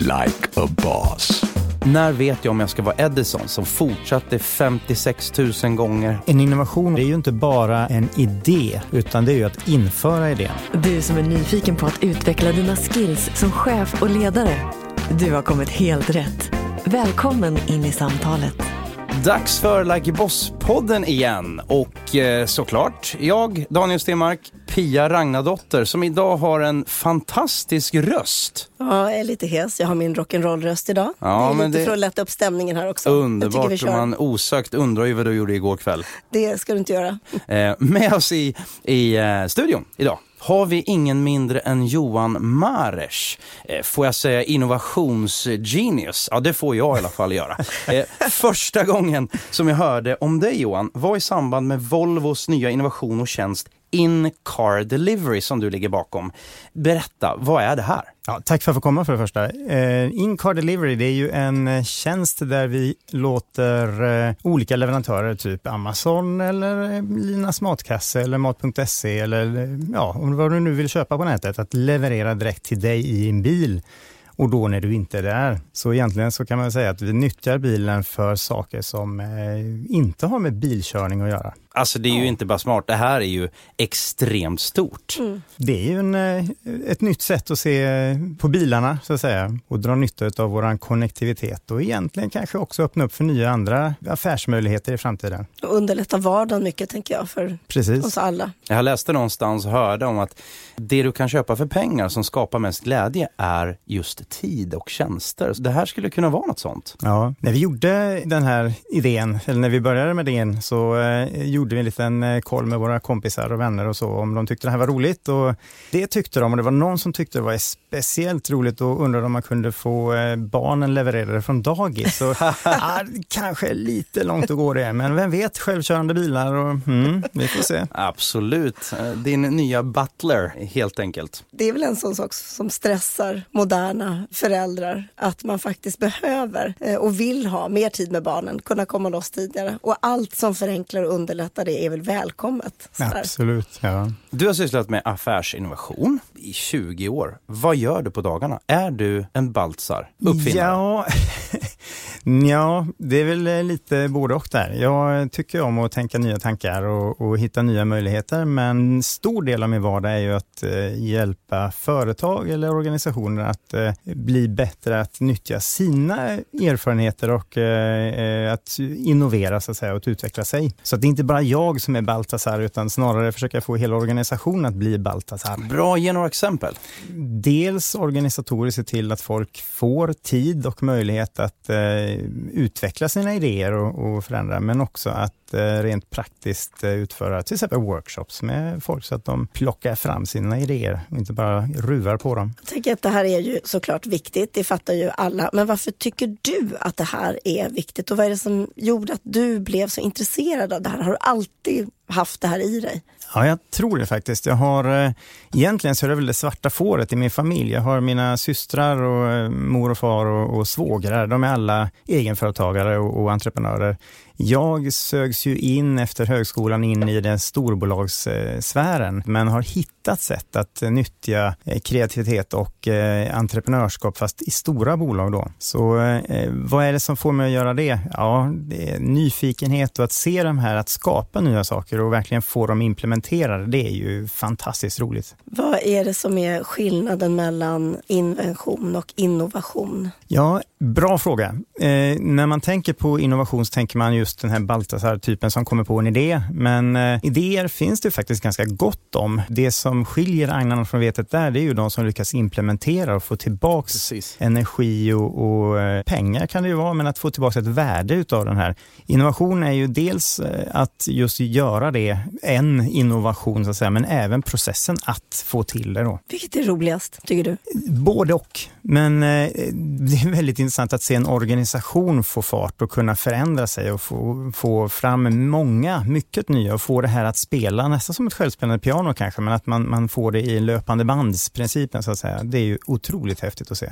like a boss. När vet jag om jag ska vara Edison som fortsatte 56 000 gånger? En innovation är ju inte bara en idé, utan det är ju att införa idén. Du som är nyfiken på att utveckla dina skills som chef och ledare. Du har kommit helt rätt. Välkommen in i samtalet. Dags för Like Boss-podden igen. Och eh, såklart, jag, Daniel Stenmark, Pia Ragnadotter, som idag har en fantastisk röst. Ja, jag är lite hes. Jag har min rock'n'roll-röst idag. Ja, det är men lite det- för att lätta upp stämningen här också. Underbart, och man osökt undrar ju vad du gjorde igår kväll. Det ska du inte göra. Eh, med oss i, i eh, studion idag har vi ingen mindre än Johan Mares. Eh, får jag säga innovationsgenius? Ja, det får jag i alla fall göra. Eh, första gången som jag hörde om dig Johan var i samband med Volvos nya innovation och tjänst in-Car Delivery som du ligger bakom. Berätta, vad är det här? Ja, tack för att få komma för det första. Eh, in-car delivery det är ju en eh, tjänst där vi låter eh, olika leverantörer, typ Amazon eller Linas matkasse eller Mat.se eller ja, vad du nu vill köpa på nätet, att leverera direkt till dig i en bil och då när du inte är där. Så egentligen så kan man säga att vi nyttjar bilen för saker som inte har med bilkörning att göra. Alltså det är ju inte bara smart, det här är ju extremt stort. Det är ju en, eh, ett nytt sätt att se eh, på bilarna så att säga och dra nytta av vår konnektivitet och egentligen kanske också öppna upp för nya andra affärsmöjligheter i framtiden. Och underlätta vardagen mycket, tänker jag, för Precis. oss alla. Jag läste någonstans och hörde om att det du kan köpa för pengar som skapar mest glädje är just tid och tjänster. Så det här skulle kunna vara något sånt. Ja, när vi gjorde den här idén, eller när vi började med idén, så eh, gjorde vi en liten eh, koll med våra kompisar och vänner och så, om de tyckte det här var roligt. Och det tyckte de, och det var någon som tyckte det var speciellt roligt och undrade om man kunde få eh, barnen levererade från dagis. Så, ja, kanske är lite långt att gå det, men vem vet, självkörande bilar och mm, vi får se. Absolut. Eh, Din nya butler, helt enkelt. Det är väl en sån sak som stressar moderna föräldrar, att man faktiskt behöver eh, och vill ha mer tid med barnen, kunna komma loss tidigare. Och allt som förenklar och underlättar det är väl välkommet. Sådär. Absolut, ja. Du har sysslat med affärsinnovation i 20 år. Vad gör du på dagarna? Är du en Baltzar? Uppfinnare? Ja, ja, det är väl eh, lite både och där. Jag tycker om att tänka nya tankar och, och hitta nya möjligheter, men en stor del av min vardag är ju att eh, hjälpa företag eller organisationer att eh, bli bättre att nyttja sina erfarenheter och eh, eh, att innovera så att säga och att utveckla sig. Så att det är inte bara jag som är Baltasar, utan snarare försöka få hela organisationen att bli Baltasar. Bra, ge några exempel. Dels organisatoriskt se till att folk får tid och möjlighet att eh, utveckla sina idéer och, och förändra, men också att eh, rent praktiskt eh, utföra till exempel workshops med folk så att de plockar fram sina idéer och inte bara ruvar på dem. Jag tänker att det här är ju såklart viktigt, det fattar ju alla. Men varför tycker du att det här är viktigt och vad är det som gjorde att du blev så intresserad av det här? Har du alltid haft det här i dig? Ja, jag tror det faktiskt. Jag har, eh, egentligen så är det väl det svarta fåret i min familj. Jag har mina systrar och eh, mor och far och, och svågrar. De är alla egenföretagare och, och entreprenörer. Jag sögs ju in efter högskolan in i den storbolagssfären, men har hittat sätt att nyttja eh, kreativitet och eh, entreprenörskap, fast i stora bolag då. Så eh, vad är det som får mig att göra det? Ja, det är nyfikenhet och att se de här, att skapa nya saker och verkligen få dem implementerade, det är ju fantastiskt roligt. Vad är det som är skillnaden mellan invention och innovation? Ja, bra fråga. Eh, när man tänker på innovation så tänker man just den här Baltasar-typen som kommer på en idé. Men eh, idéer finns det faktiskt ganska gott om. Det som skiljer agnarna från vetet där, det är ju de som lyckas implementera och få tillbaks Precis. energi och, och eh, pengar kan det ju vara, men att få tillbaka ett värde utav den här. Innovation är ju dels eh, att just göra det, en innovation så att säga, men även processen att få till det då. Vilket är roligast, tycker du? Både och. Men eh, det är väldigt intressant att se en organisation få fart och kunna förändra sig och få, få fram många, mycket nya och få det här att spela nästan som ett självspelande piano kanske, men att man, man får det i löpande bandsprincipen så att säga. Det är ju otroligt häftigt att se.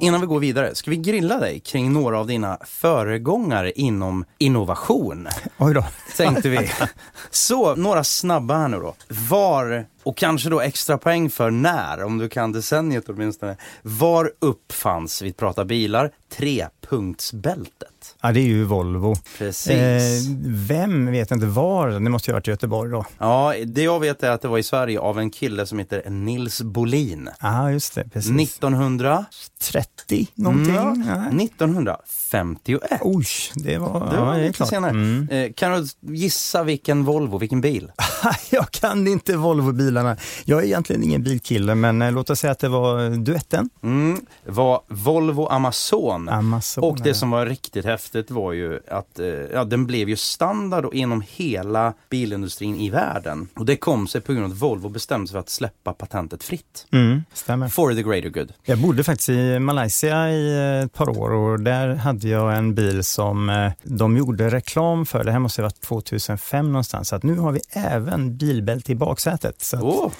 Innan vi går vidare, ska vi grilla dig kring några av dina föregångare inom innovation? Oj då. Tänkte vi. Så, några snabba här nu då. Var Och kanske då extra poäng för när, om du kan decenniet åtminstone. Var uppfanns, vi pratar bilar, trepunktsbältet? Ja, det är ju Volvo. Precis. Eh, vem vet inte var, det måste ju ha varit i Göteborg då. Ja, det jag vet är att det var i Sverige av en kille som heter Nils Bolin. Ja, just det. Precis. 1900? 30 någonting. Mm, Ja. 1951. Oj, det var, Det ja, var det är lite klart. senare. Mm. Eh, kan du gissa vilken Volvo, vilken bil? Jag kan inte Volvo-bilarna. Jag är egentligen ingen bilkille, men eh, låt oss säga att det var duetten. Mm, var Volvo Amazon. Amazon. Och det ja. som var riktigt häftigt var ju att eh, ja, den blev ju standard inom hela bilindustrin i världen. Och det kom sig på grund av att Volvo bestämde sig för att släppa patentet fritt. Mm, stämmer. For the greater good. Jag bodde faktiskt i Malaysia i ett par år och där hade jag en bil som eh, de gjorde reklam för. Det här måste ha varit 2005 någonstans. Så att nu har vi även bilbälte i baksätet. Så Åh,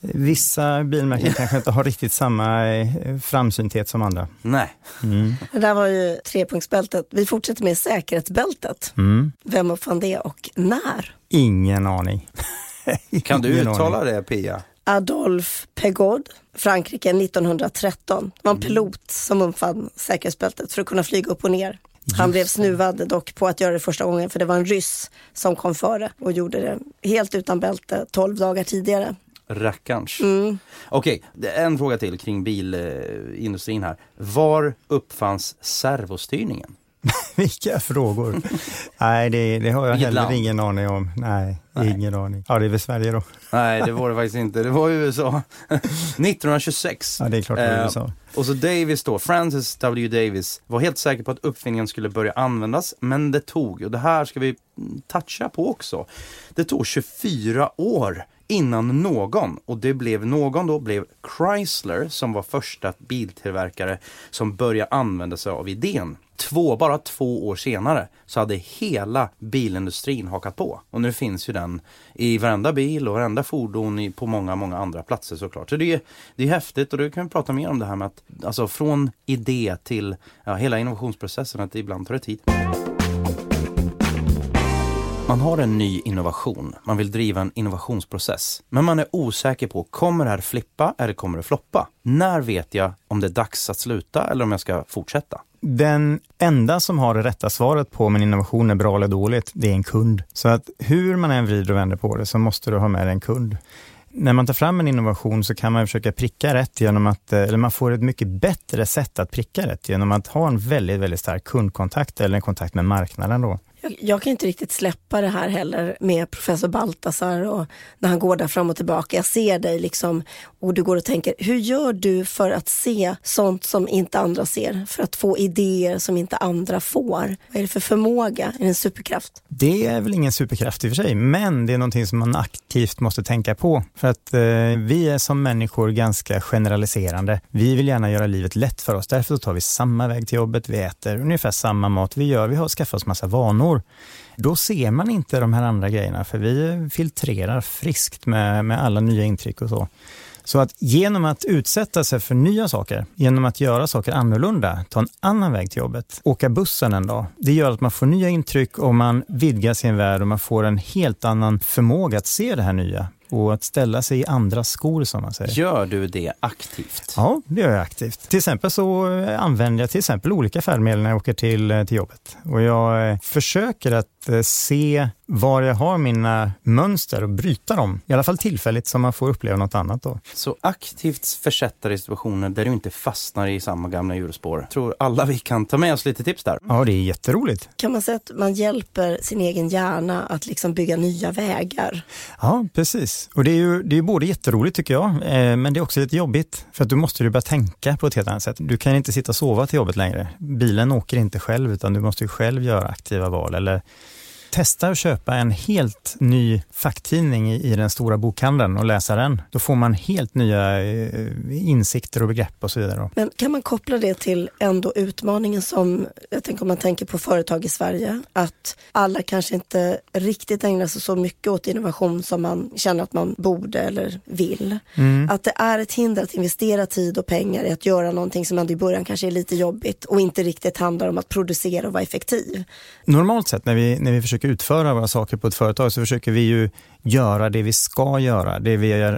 Vissa bilmärken kanske inte har riktigt samma eh, framsynthet som andra. nej. Mm. Det där var ju trepunktsbältet. Vi fortsätter med säkerhetsbältet. Mm. Vem uppfann det och när? Ingen aning. Kan du uttala aning. det Pia? Adolphe Pegod, Frankrike 1913. Det var en Mm. pilot som uppfann säkerhetsbältet för att kunna flyga upp och ner. Han blev snuvad dock på att göra det första gången för det var en ryss som kom före och gjorde det helt utan bälte 12 dagar tidigare. Rackarns. Mm. Okej, är en fråga till kring bilindustrin här. Var uppfanns servostyrningen? Vilka frågor. Nej, det, det har jag Vilket heller land? ingen aning om. Nej, Nej. ingen aning. Ja, det är väl Sverige då. Nej, det var det faktiskt inte. Det var USA. 1926. Ja, det är klart det är Eh, USA. Och så Davis då, Francis W. Davis, var helt säker på att uppfinningen skulle börja användas, men det tog, och det här ska vi toucha på också, det tog 24 år innan någon, och det blev någon då, blev Chrysler som var första biltillverkare som började använda sig av idén. Två, bara två år senare så hade hela bilindustrin hakat på. Och nu finns ju den i varenda bil och varenda fordon i, på många, många andra platser såklart. Så det är, det är häftigt och då kan vi prata mer om det här med att alltså från idé till ja, hela innovationsprocessen, att ibland tar det tid. Man har en ny innovation, man vill driva en innovationsprocess. Men man är osäker på, kommer det här flippa eller kommer det floppa? När vet jag om det är dags att sluta eller om jag ska fortsätta? Den enda som har det rätta svaret på om en innovation är bra eller dåligt, det är en kund. Så att hur man än vrider och vänder på det så måste du ha med dig en kund. När man tar fram en innovation så kan man försöka pricka rätt genom att, eh, eller man får ett mycket bättre sätt att pricka rätt genom att ha en väldigt, väldigt stark kundkontakt eller en kontakt med marknaden då. Jag, jag kan inte riktigt släppa det här heller med professor Baltasar och när han går där fram och tillbaka. Jag ser dig liksom och du går och tänker, hur gör du för att se sånt som inte andra ser? För att få idéer som inte andra får? Vad är det för förmåga? Är det en superkraft? Det är väl ingen superkraft i och för sig, men det är någonting som man aktivt måste tänka på. För att eh, vi är som människor ganska generaliserande. Vi vill gärna göra livet lätt för oss, därför tar vi samma väg till jobbet, vi äter ungefär samma mat vi gör, vi har skaffat oss massa vanor. Då ser man inte de här andra grejerna, för vi filtrerar friskt med, med alla nya intryck och så. Så att genom att utsätta sig för nya saker, genom att göra saker annorlunda, ta en annan väg till jobbet, åka bussen en dag, det gör att man får nya intryck och man vidgar sin värld och man får en helt annan förmåga att se det här nya och att ställa sig i andras skor som man säger. Gör du det aktivt? Ja, det gör jag aktivt. Till exempel så eh, använder jag till exempel olika färdmedel när jag åker till, eh, till jobbet. Och jag eh, försöker att se var jag har mina mönster och bryta dem. I alla fall tillfälligt så man får uppleva något annat då. Så aktivt försätta dig i situationer där du inte fastnar i samma gamla hjulspår. Jag tror alla vi kan ta med oss lite tips där. Ja, det är jätteroligt. Kan man säga att man hjälper sin egen hjärna att liksom bygga nya vägar? Ja, precis. Och det är ju det är både jätteroligt tycker jag, eh, men det är också lite jobbigt. För att du måste ju börja tänka på ett helt annat sätt. Du kan inte sitta och sova till jobbet längre. Bilen åker inte själv, utan du måste ju själv göra aktiva val. Eller testa att köpa en helt ny facktidning i, i den stora bokhandeln och läsa den. Då får man helt nya eh, insikter och begrepp och så vidare. Men kan man koppla det till ändå utmaningen som, jag tänker om man tänker på företag i Sverige, att alla kanske inte riktigt ägnar sig så mycket åt innovation som man känner att man borde eller vill. Att det är ett hinder att investera tid och pengar i att göra någonting som ändå i början kanske är lite jobbigt och inte riktigt handlar om att producera och vara effektiv. Normalt sett när vi, när vi försöker försöker utföra våra saker på ett företag så försöker vi ju göra det vi ska göra. Det vi är,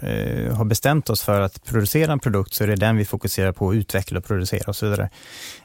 eh, har bestämt oss för att producera en produkt så är det den vi fokuserar på att utveckla och producera och så vidare.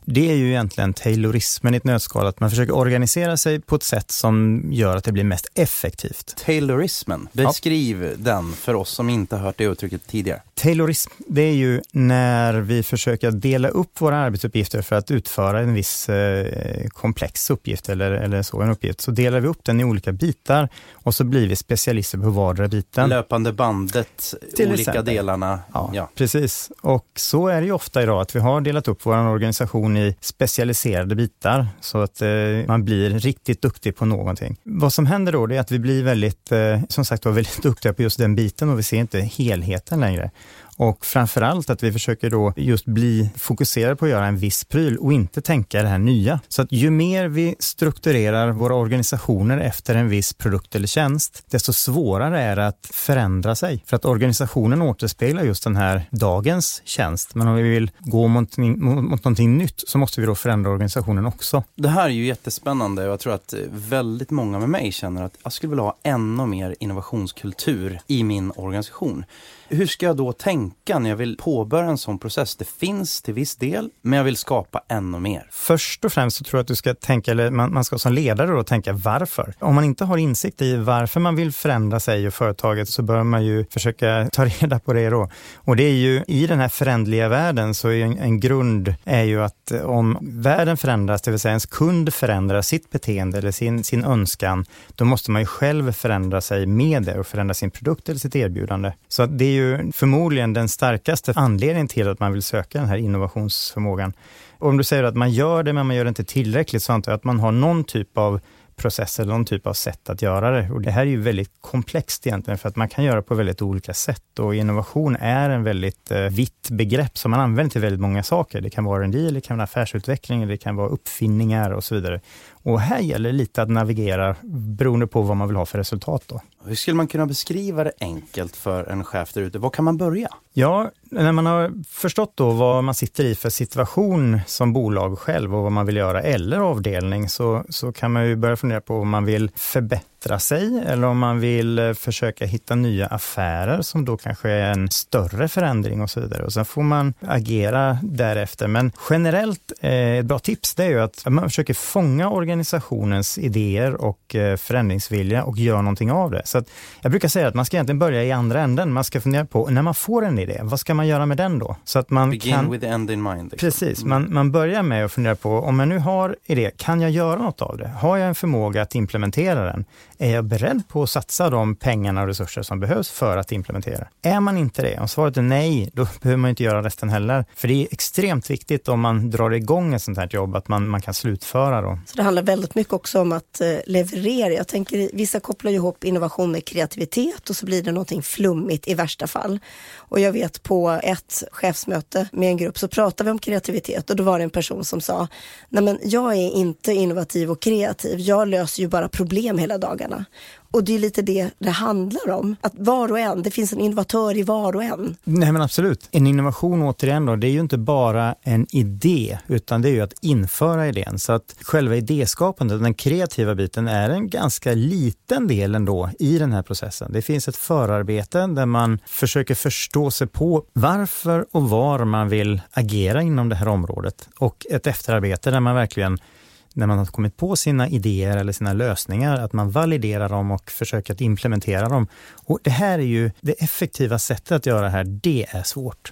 Det är ju egentligen taylorismen i ett nötskal, att man försöker organisera sig på ett sätt som gör att det blir mest effektivt. Taylorismen, beskriv ja. den för oss som inte har hört det uttrycket tidigare. Taylorism, det är ju när vi försöker dela upp våra arbetsuppgifter för att utföra en viss eh, komplex uppgift eller, eller så, en uppgift. Så delar vi upp den i olika bitar och så blir vi specialister på vardera biten. Löpande bandet, Till olika exempel. delarna. Ja, ja, precis. Och så är det ju ofta idag att vi har delat upp vår organisation i specialiserade bitar så att eh, man blir riktigt duktig på någonting. Vad som händer då är att vi blir väldigt, eh, som sagt var, väldigt duktiga på just den biten och vi ser inte helheten längre. Och framförallt att vi försöker då just bli fokuserade på att göra en viss pryl och inte tänka det här nya. Så att ju mer vi strukturerar våra organisationer efter en viss produkt eller tjänst, desto svårare är det att förändra sig. För att organisationen återspeglar just den här dagens tjänst. Men om vi vill gå mot, mot någonting nytt så måste vi då förändra organisationen också. Det här är ju jättespännande och jag tror att väldigt många med mig känner att jag skulle vilja ha ännu mer innovationskultur i min organisation. Hur ska jag då tänka när jag vill påbörja en sån process? Det finns till viss del, men jag vill skapa ännu mer. Först och främst så tror jag att du ska tänka, eller man, man ska som ledare då tänka varför. Om man inte har insikt i varför man vill förändra sig och företaget så bör man ju försöka ta reda på det då. Och det är ju i den här förändliga världen så är en, en grund är ju att eh, om världen förändras, det vill säga ens kund förändrar sitt beteende eller sin, sin önskan, då måste man ju själv förändra sig med det och förändra sin produkt eller sitt erbjudande. Så att det är ju förmodligen den starkaste anledningen till att man vill söka den här innovationsförmågan. Och om du säger att man gör det, men man gör det inte tillräckligt, så antar jag att man har någon typ av process eller någon typ av sätt att göra det. Och det här är ju väldigt komplext egentligen, för att man kan göra på väldigt olika sätt. Och innovation är en väldigt eh, vitt begrepp som man använder till väldigt många saker. Det kan vara en deal, det kan vara affärsutveckling, det kan vara uppfinningar och så vidare. Och här gäller det lite att navigera beroende på vad man vill ha för resultat. Då. Hur skulle man kunna beskriva det enkelt för en chef där ute? Var kan man börja? Ja, när man har förstått då vad man sitter i för situation som bolag själv och vad man vill göra eller avdelning så, så kan man ju börja fundera på om man vill förbättra förbättra sig eller om man vill eh, försöka hitta nya affärer som då kanske är en större förändring och så vidare. Och sen får man agera därefter. Men generellt, eh, ett bra tips det är ju att man försöker fånga organisationens idéer och eh, förändringsvilja och gör någonting av det. Så jag brukar säga att man ska egentligen börja i andra änden. Man ska fundera på, när man får en idé, vad ska man göra med den då? Så att man Begin kan, with the end in mind. Liksom. Precis, man, man börjar med att fundera på, om jag nu har idé, kan jag göra något av det? Har jag en förmåga att implementera den? Är jag beredd på att satsa de pengarna och resurser som behövs för att implementera? Är man inte det, om svaret är nej, då behöver man inte göra resten heller. För det är extremt viktigt om man drar igång ett sånt här jobb, att man, man kan slutföra. Då. Så det handlar väldigt mycket också om att eh, leverera. Jag tänker, vissa kopplar ihop innovation med kreativitet och så blir det någonting flummigt i värsta fall. Och jag vet på ett chefsmöte med en grupp så pratade vi om kreativitet och då var det en person som sa, nej men jag är inte innovativ och kreativ, jag löser ju bara problem hela dagarna. Och det är lite det det handlar om. Att var och en, det finns en innovatör i var och en. Nej men absolut. En innovation återigen då, det är ju inte bara en idé, utan det är ju att införa idén. Så att själva idéskapandet, den kreativa biten, är en ganska liten del ändå i den här processen. Det finns ett förarbete där man försöker förstå sig på varför och var man vill agera inom det här området. Och ett efterarbete där man verkligen när man har kommit på sina idéer eller sina lösningar, att man validerar dem och försöker att implementera dem. Och Det här är ju det effektiva sättet att göra det här, det är svårt.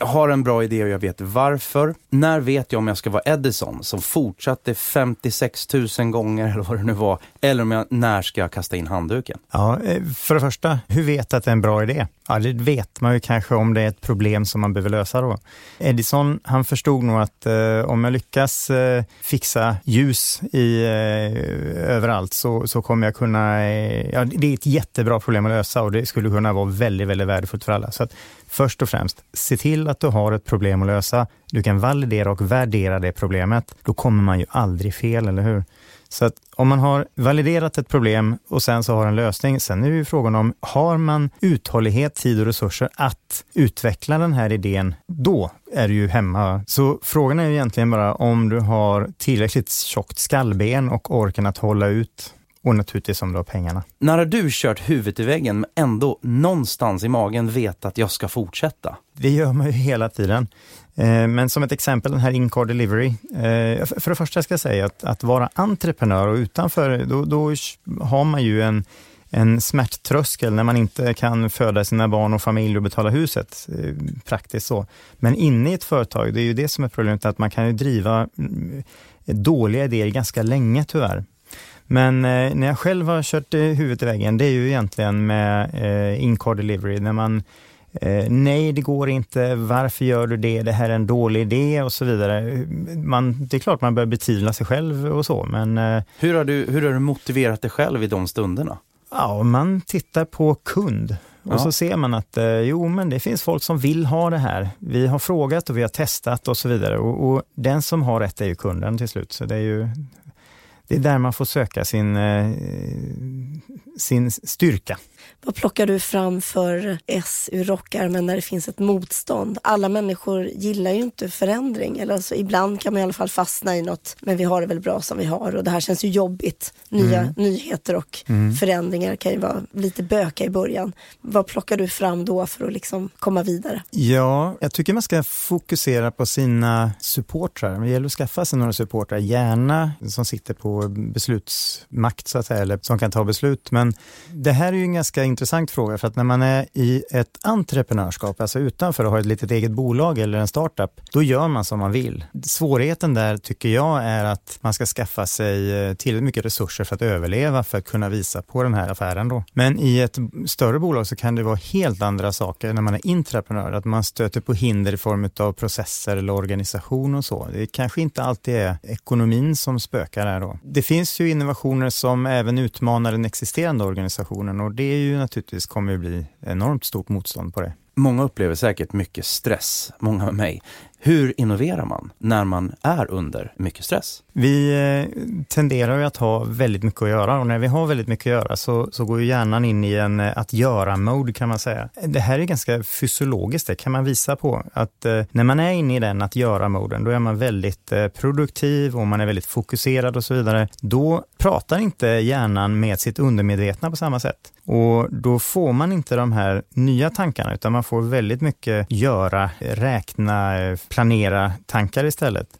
Jag har en bra idé och jag vet varför. När vet jag om jag ska vara Edison som fortsatte 56 000 gånger eller vad det nu var? Eller om jag, när ska jag kasta in handduken? Ja, eh, för det första, hur vet att det är en bra idé? Ja, det vet man ju kanske om det är ett problem som man behöver lösa då. Edison, han förstod nog att eh, om jag lyckas eh, fixa ljus i, eh, överallt så, så kommer jag kunna, eh, ja, det är ett jättebra problem att lösa och det skulle kunna vara väldigt, väldigt värdefullt för alla. Så att först och främst, se till att du har ett problem att lösa. Du kan validera och värdera det problemet. Då kommer man ju aldrig fel, eller hur? Så att om man har validerat ett problem och sen så har en lösning, sen är det ju frågan om, har man uthållighet, tid och resurser att utveckla den här idén, då är du ju hemma. Så frågan är ju egentligen bara om du har tillräckligt tjockt skallben och orken att hålla ut och naturligtvis om du har pengarna. När har du kört huvudet i väggen men ändå någonstans i magen vet att jag ska fortsätta? Det gör man ju hela tiden. Eh, men som ett exempel, den här in-car delivery. Eh, för det första ska jag säga att, att vara entreprenör och utanför, då, då har man ju en, en smärttröskel när man inte kan föda sina barn och familj och betala huset. Eh, praktiskt så. Men inne i ett företag, det är ju det som är problemet, att man kan ju driva mm, dåliga idéer ganska länge tyvärr. Men eh, när jag själv har kört eh, huvudet i väggen, det är ju egentligen med eh, in-car delivery, när man eh, nej, det går inte, varför gör du det, det här är en dålig idé och så vidare. Man, det är klart man börjar betvivla sig själv och så, men... Eh, hur, har du, hur har du motiverat dig själv i de stunderna? Ja, man tittar på kund. Och ja. så ser man att eh, jo, men det finns folk som vill ha det här. Vi har frågat och vi har testat och så vidare. Och, och den som har rätt är ju kunden till slut. Så det är ju det är där man får söka sin, eh, sin styrka. Vad plockar du fram för S ur rockärmen när det finns ett motstånd? Alla människor gillar ju inte förändring. Eller alltså, ibland kan man i alla fall fastna i något, men vi har det väl bra som vi har och det här känns ju jobbigt. Nya mm. nyheter och mm. förändringar kan ju vara lite böka i början. Vad plockar du fram då för att liksom komma vidare? Ja, jag tycker man ska fokusera på sina supportrar. Det gäller att skaffa sig några supportrar, gärna som sitter på beslutsmakt så att säga, eller som kan ta beslut. Men det här är ju en ganska intressant fråga för att när man är i ett entreprenörskap, alltså utanför och har ett litet eget bolag eller en startup, då gör man som man vill. Svårigheten där tycker jag är att man ska skaffa sig eh, tillräckligt mycket resurser för att överleva för att kunna visa på den här affären då. Men i ett större bolag så kan det vara helt andra saker när man är entreprenör, att man stöter på hinder i form av processer eller organisation och så. Det kanske inte alltid är ekonomin som spökar där då. Det finns ju innovationer som även utmanar den existerande organisationen och det är ju naturligtvis kommer ju bli enormt stort motstånd på det. Många upplever säkert mycket stress, många med mig. Hur innoverar man när man är under mycket stress? Vi eh, tenderar ju att ha väldigt mycket att göra och när vi har väldigt mycket att göra så, så går ju hjärnan in i en eh, att göra-mode kan man säga. Det här är ganska fysiologiskt, det kan man visa på. Att eh, när man är inne i den att göra-moden, då är man väldigt produktiv och man är väldigt fokuserad och så vidare. Då pratar inte hjärnan med sitt undermedvetna på samma sätt. Och då får man inte de här nya tankarna utan man får väldigt mycket göra, räkna, planera tankar istället.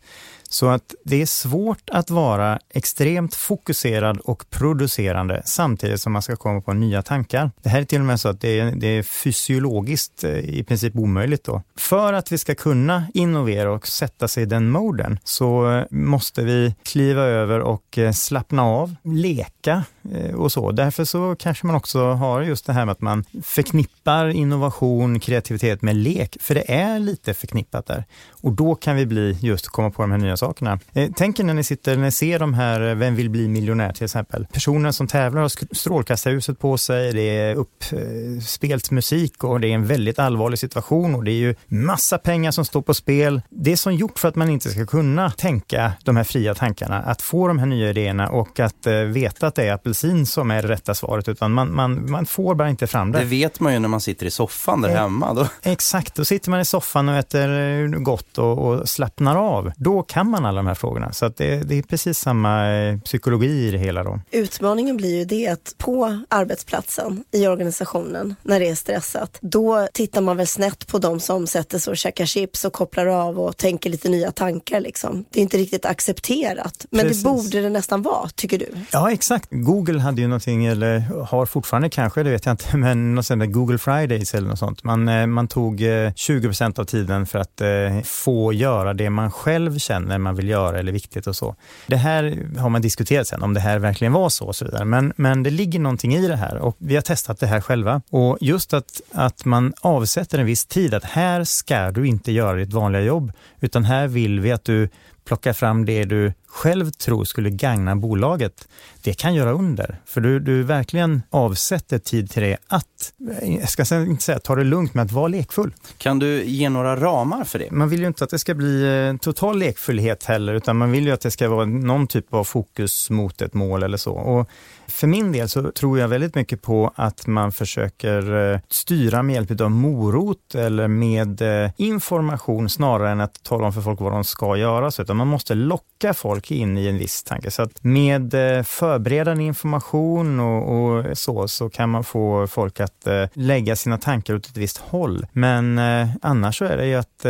Så att det är svårt att vara extremt fokuserad och producerande samtidigt som man ska komma på nya tankar. Det här är till och med så att det är, det är fysiologiskt eh, i princip omöjligt då. För att vi ska kunna innovera och sätta sig i den moden så eh, måste vi kliva över och eh, slappna av, leka Eh, och så. Därför så kanske man också har just det här med att man förknippar innovation, kreativitet med lek, för det är lite förknippat där. Och då kan vi bli just komma på de här nya sakerna. Eh, tänk er när ni sitter, när ni ser de här eh, Vem vill bli miljonär till exempel. Personer som tävlar har strålkastarljuset på sig, det är uppspelt musik och det är en väldigt allvarlig situation och det är ju massa pengar som står på spel. Det är som gjort för att man inte ska kunna tänka de här fria tankarna, att få de här nya idéerna och att veta att det är apelsin som är det rätta svaret, utan man, man, man får bara inte fram det. Det vet man ju när man sitter i soffan där eh, hemma. Då. Exakt, då sitter man i soffan och äter gott och, och slappnar av. Då kan man alla de här frågorna. Så att det, det är precis samma eh, psykologi i det hela. Då. Utmaningen blir ju det att på arbetsplatsen, i organisationen, när det är stressat, då tittar man väl snett på de som sätter sig och käkar chips och kopplar av och tänker lite nya tankar. Liksom. Det är inte riktigt accepterat, men precis. det borde det nästan vara, tycker du? Ja, exakt. Google hade ju någonting, eller har fortfarande kanske, det vet jag inte, men något sånt Google Fridays eller något sånt. Man, eh, man tog 20 eh, av tiden för att eh, få göra det man själv känner man vill göra eller viktigt och så. Det här har man diskuterat sen, om det här verkligen var så och så vidare. Men, men det ligger någonting i det här och vi har testat det här själva. Och just att, att man avsätter en viss tid, att här ska du inte göra ditt vanliga jobb, utan här vill vi att du plocka fram det du själv tror skulle gagna bolaget, det kan göra under. För du, du verkligen avsätter tid till det att, jag ska inte säga ta det lugnt med att vara lekfull. Kan du ge några ramar för det? Man vill ju inte att det ska bli eh, total lekfullhet heller, utan man vill ju att det ska vara någon typ av fokus mot ett mål eller så. Och för min del så tror jag väldigt mycket på att man försöker eh, styra med hjälp av morot eller med eh, information snarare än att tala om för folk vad de ska göra. Så utan man måste locka folk in i en viss tanke. Så att med eh, förberedande information och, och så, så kan man få folk att lägga sina tankar åt ett visst håll. Men annars så är det ju att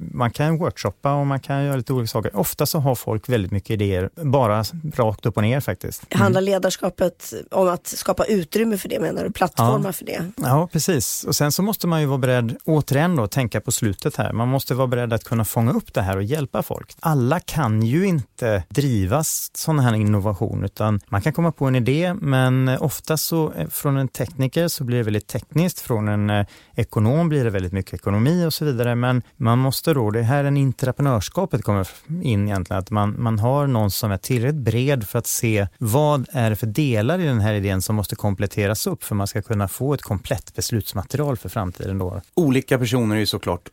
man kan workshoppa och man kan göra lite olika saker. Ofta så har folk väldigt mycket idéer, bara rakt upp och ner faktiskt. Mm. Handlar ledarskap ledarskapet om att skapa utrymme för det menar du? Plattformar ja. för det? Ja, precis. Och sen så måste man ju vara beredd, återigen då, tänka på slutet här. Man måste vara beredd att kunna fånga upp det här och hjälpa folk. Alla alla kan ju inte drivas sådana här innovation, utan man kan komma på en idé, men eh, ofta så eh, från en tekniker så blir det väldigt tekniskt, från en eh, ekonom blir det väldigt mycket ekonomi och så vidare. Men man måste då, det här är en entreprenörskapet kommer in egentligen, att man, man har någon som är tillräckligt bred för att se vad är det för delar i den här idén som måste kompletteras upp för man ska kunna få ett komplett beslutsmaterial för framtiden. Då. Olika personer är ju såklart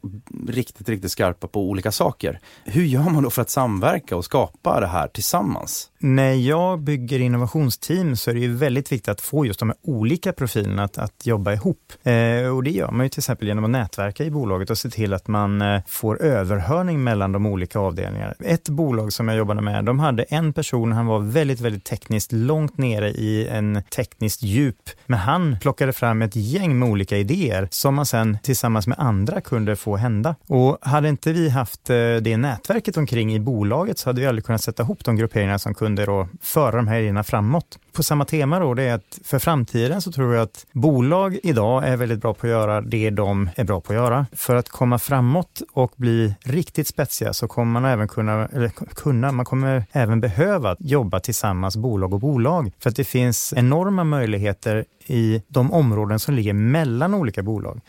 riktigt, riktigt skarpa på olika saker. Hur gör man då för för att samverka och skapa det här tillsammans? När jag bygger innovationsteam så är det ju väldigt viktigt att få just de här olika profilerna att, att jobba ihop. Eh, och det gör man ju till exempel genom att nätverka i bolaget och se till att man eh, får överhörning mellan de olika avdelningarna. Ett bolag som jag jobbade med, de hade en person, han var väldigt, väldigt tekniskt långt nere i en tekniskt djup. Men han plockade fram ett gäng med olika idéer som man sen tillsammans med andra kunde få hända. Och hade inte vi haft eh, det nätverket omkring i bolaget så hade vi aldrig kunnat sätta ihop de grupperingarna som kunde då föra de här idéerna framåt. På samma tema då, det är att för framtiden så tror jag att bolag idag är väldigt bra på att göra det de är bra på att göra. För att komma framåt och bli riktigt spetsiga så kommer man även kunna, eller kunna, man kommer även behöva jobba tillsammans bolag och bolag. För att det finns enorma möjligheter i de områden som ligger mellan olika bolag.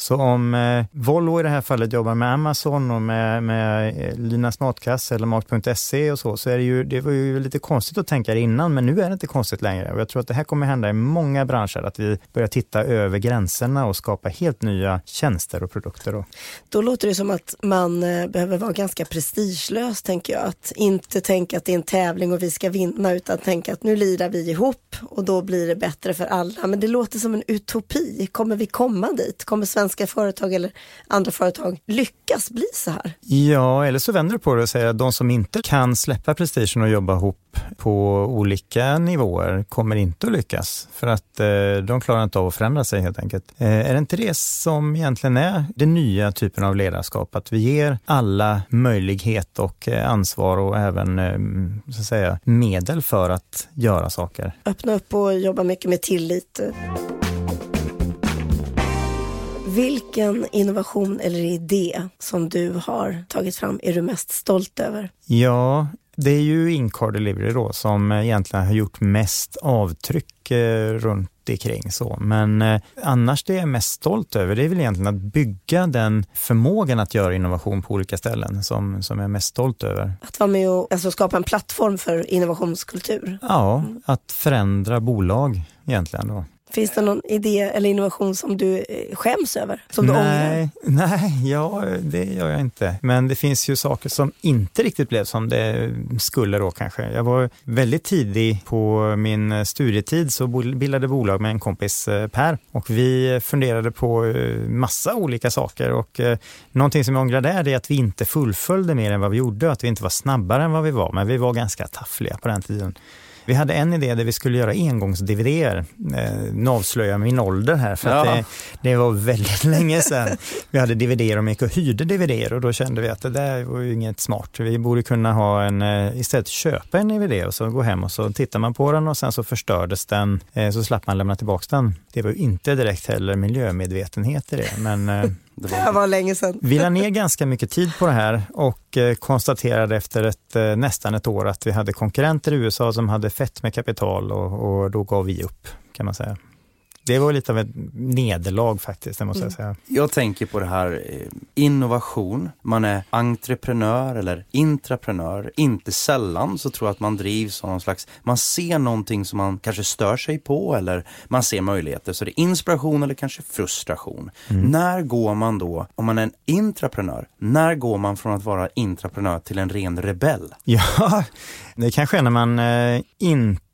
Så om eh, Volvo i det här fallet jobbar med Amazon och med, med eh, Linas matkasse eller Mat.se och så, så är det ju, det var ju lite konstigt att tänka det innan, men nu är det inte konstigt längre. Och jag tror att det här kommer hända i många branscher, att vi börjar titta över gränserna och skapa helt nya tjänster och produkter. Då, då låter det som att man eh, behöver vara ganska prestigelös, tänker jag. Att inte tänka att det är en tävling och vi ska vinna, utan tänka att nu lirar vi ihop och då blir det bättre för alla. Men det låter som en utopi. Kommer vi komma dit? Kommer svenska företag eller andra företag lyckas bli så här? Ja, eller så vänder du på det och säger att de som inte kan släppa prestigen och jobba ihop på olika nivåer kommer inte att lyckas för att eh, de klarar inte av att förändra sig helt enkelt. Eh, är det inte det som egentligen är den nya typen av ledarskap? Att vi ger alla möjlighet och eh, ansvar och även eh, så att säga, medel för att göra saker. Öppna upp och jobba mycket med tillit. Vilken innovation eller idé som du har tagit fram är du mest stolt över? Ja, det är ju Incar delivery då som egentligen har gjort mest avtryck eh, runt runt omkring så. Men eh, annars det jag är mest stolt över det är väl egentligen att bygga den förmågan att göra innovation på olika ställen som, som jag är mest stolt över. Att vara med och alltså, skapa en plattform för innovationskultur? Ja, att förändra bolag egentligen då. Finns det någon idé eller innovation som du eh, skäms över? Som du nej, ångrar? Nej, ja, det gör jag inte. Men det finns ju saker som inte riktigt blev som det skulle då kanske. Jag var väldigt tidig på min studietid så bildade bolag med en kompis eh, Per och vi funderade på eh, massa olika saker och någonting som jag ångrar där är att vi inte fullföljde mer än vad vi gjorde, att vi inte var snabbare än vad vi var, men vi var ganska taffliga på den tiden. Vi hade en idé där vi skulle göra engångs-DVD-er. Eh, nu avslöjar jag min ålder här för ja. det, det, var väldigt länge sedan. Vi hade DVD och gick och hyrde DVD och då kände vi att det där var ju inget smart. Vi borde kunna ha en, eh, istället köpa en DVD och så gå hem och så tittar man på den och sen så förstördes den eh, så slapp man lämna tillbaka den. Det var ju inte direkt heller miljömedvetenhet i det men eh, det var, det var länge sedan. Vi la ner ganska mycket tid på det här och eh, konstaterade efter ett, eh, nästan ett år att vi hade konkurrenter i USA som hade fett med kapital och, och då gav vi upp kan man säga. Det var lite av ett nederlag faktiskt, det måste jag säga. Jag tänker på det här eh, innovation. Man är entreprenör eller intraprenör. Inte sällan så tror jag att man drivs av någon slags, man ser någonting som man kanske stör sig på eller man ser möjligheter. Så det är inspiration eller kanske frustration. När går man då, om man är en intraprenör, när går man från att vara intraprenör till en ren rebell? Ja, det kanske är när man eh, inte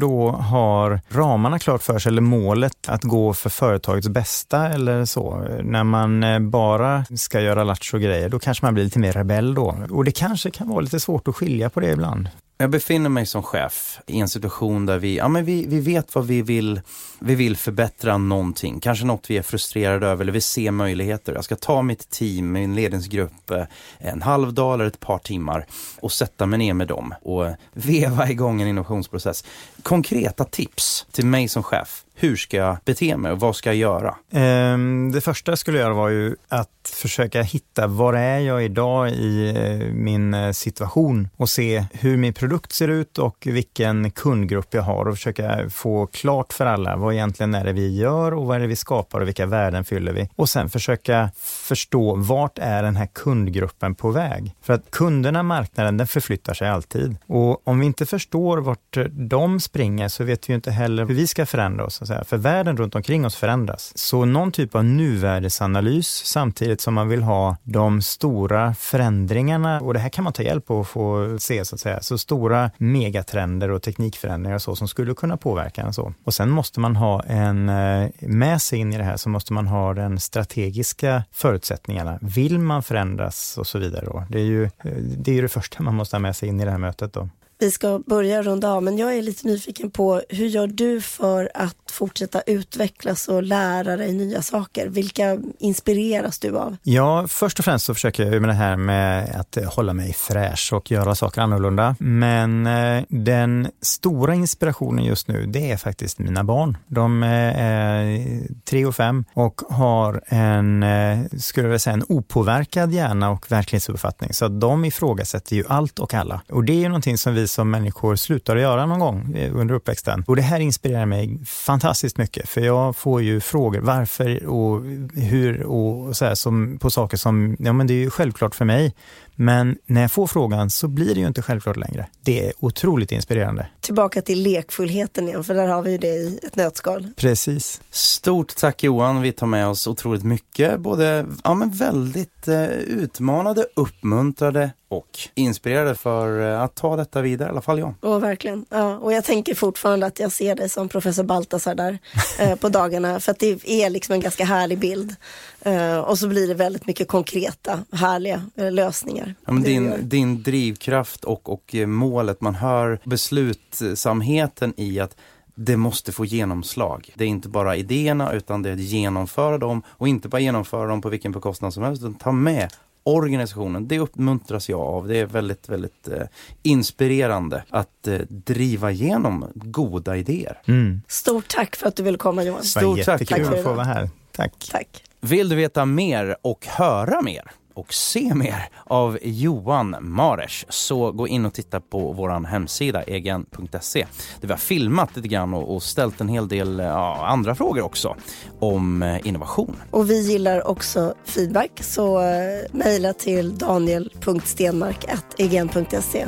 då har ramarna klart för sig eller målet att gå för företagets bästa eller så. När man eh, bara ska göra lattjo grejer, då kanske man blir lite mer rebell då. Och det kanske kan vara lite svårt att skilja på det ibland. Jag befinner mig som chef i en situation där vi, ja, men vi, vi vet vad vi vill. Vi vill förbättra någonting, kanske något vi är frustrerade över eller vi ser möjligheter. Jag ska ta mitt team, min ledningsgrupp, eh, en halv dag eller ett par timmar och sätta mig ner med dem och veva igång en innovationsprocess. Konkreta tips till mig som chef. Hur ska jag bete mig och vad ska jag göra? Ehm, det första jag skulle göra var ju att försöka hitta var är jag idag i eh, min eh, situation och se hur min produkt ser ut och vilken kundgrupp jag har och försöka få klart för alla vad egentligen är det vi gör och vad är det vi skapar och vilka värden fyller vi. Och sen försöka förstå vart är den här kundgruppen på väg? För att kunderna, marknaden, den förflyttar sig alltid. Och om vi inte förstår vart de springer så vet vi ju inte heller hur vi ska förändra oss. Säga. För världen runt omkring oss förändras. Så någon typ av nuvärdesanalys samtidigt som man vill ha de stora förändringarna och det här kan man ta hjälp av och få se så att säga. Så stora megatrender och teknikförändringar och så som skulle kunna påverka en så. Och sen måste man ha en, eh, med sig in i det här så måste man ha den strategiska förutsättningarna. Vill man förändras och så vidare då? Det är ju eh, det, är ju det första man måste ha med sig in i det här mötet då. Vi ska börja runda av, men jag är lite nyfiken på hur gör du för att fortsätta utvecklas och lära dig nya saker? Vilka inspireras du av? Ja, först och främst så försöker jag med det här med att hålla mig fräsch och göra saker annorlunda. Men eh, den stora inspirationen just nu, det är faktiskt mina barn. De eh, är tre och fem och har en, eh, skulle jag säga, en opåverkad hjärna och verklighetsuppfattning. Så att de ifrågasätter ju allt och alla. Och det är ju någonting som vi som människor slutar att göra någon gång eh, under uppväxten. Och det här inspirerar mig fantastiskt mycket, för jag får ju frågor varför och hur och så här, som, på saker som, ja men det är ju självklart för mig. Men när jag får frågan så blir det ju inte självklart längre. Det är otroligt inspirerande. Tillbaka till lekfullheten igen, för där har vi ju det i ett nötskal. Precis. Stort tack Johan, vi tar med oss otroligt mycket. Både ja, men väldigt eh, utmanade, uppmuntrade och inspirerade för eh, att ta detta vidare, i alla fall jag. Och verkligen. Ja, och jag tänker fortfarande att jag ser dig som professor Baltasar där eh, på dagarna. För att det är liksom en ganska härlig bild. Eh, och så blir det väldigt mycket konkreta, härliga eh, lösningar. Ja, din, din drivkraft och, och eh, målet, man hör beslutsamheten i att det måste få genomslag. Det är inte bara idéerna utan det är att genomföra dem och inte bara genomföra dem på vilken bekostnad som helst utan ta med organisationen. Det uppmuntras jag av. Det är väldigt, väldigt eh, inspirerande att eh, driva igenom goda idéer. Mm. Stort tack för att du ville komma Johan. Stort tack. jättekul Tack för att få vara här. Tack. Tack. Vill du veta mer och höra mer och se mer av Johan Maresch så gå in och titta på vår hemsida egen.se där vi har filmat lite grann och, och ställt en hel del ja, andra frågor också om eh, innovation. Och vi gillar också feedback så eh, mejla till daniel.stenmark.egen.se.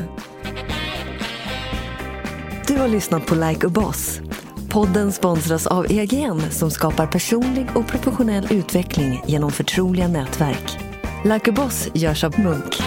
Du har lyssnat på Like a Boss. Podden sponsras av EGN som skapar personlig och professionell utveckling genom förtroliga nätverk. Like a Boss görs av Munk.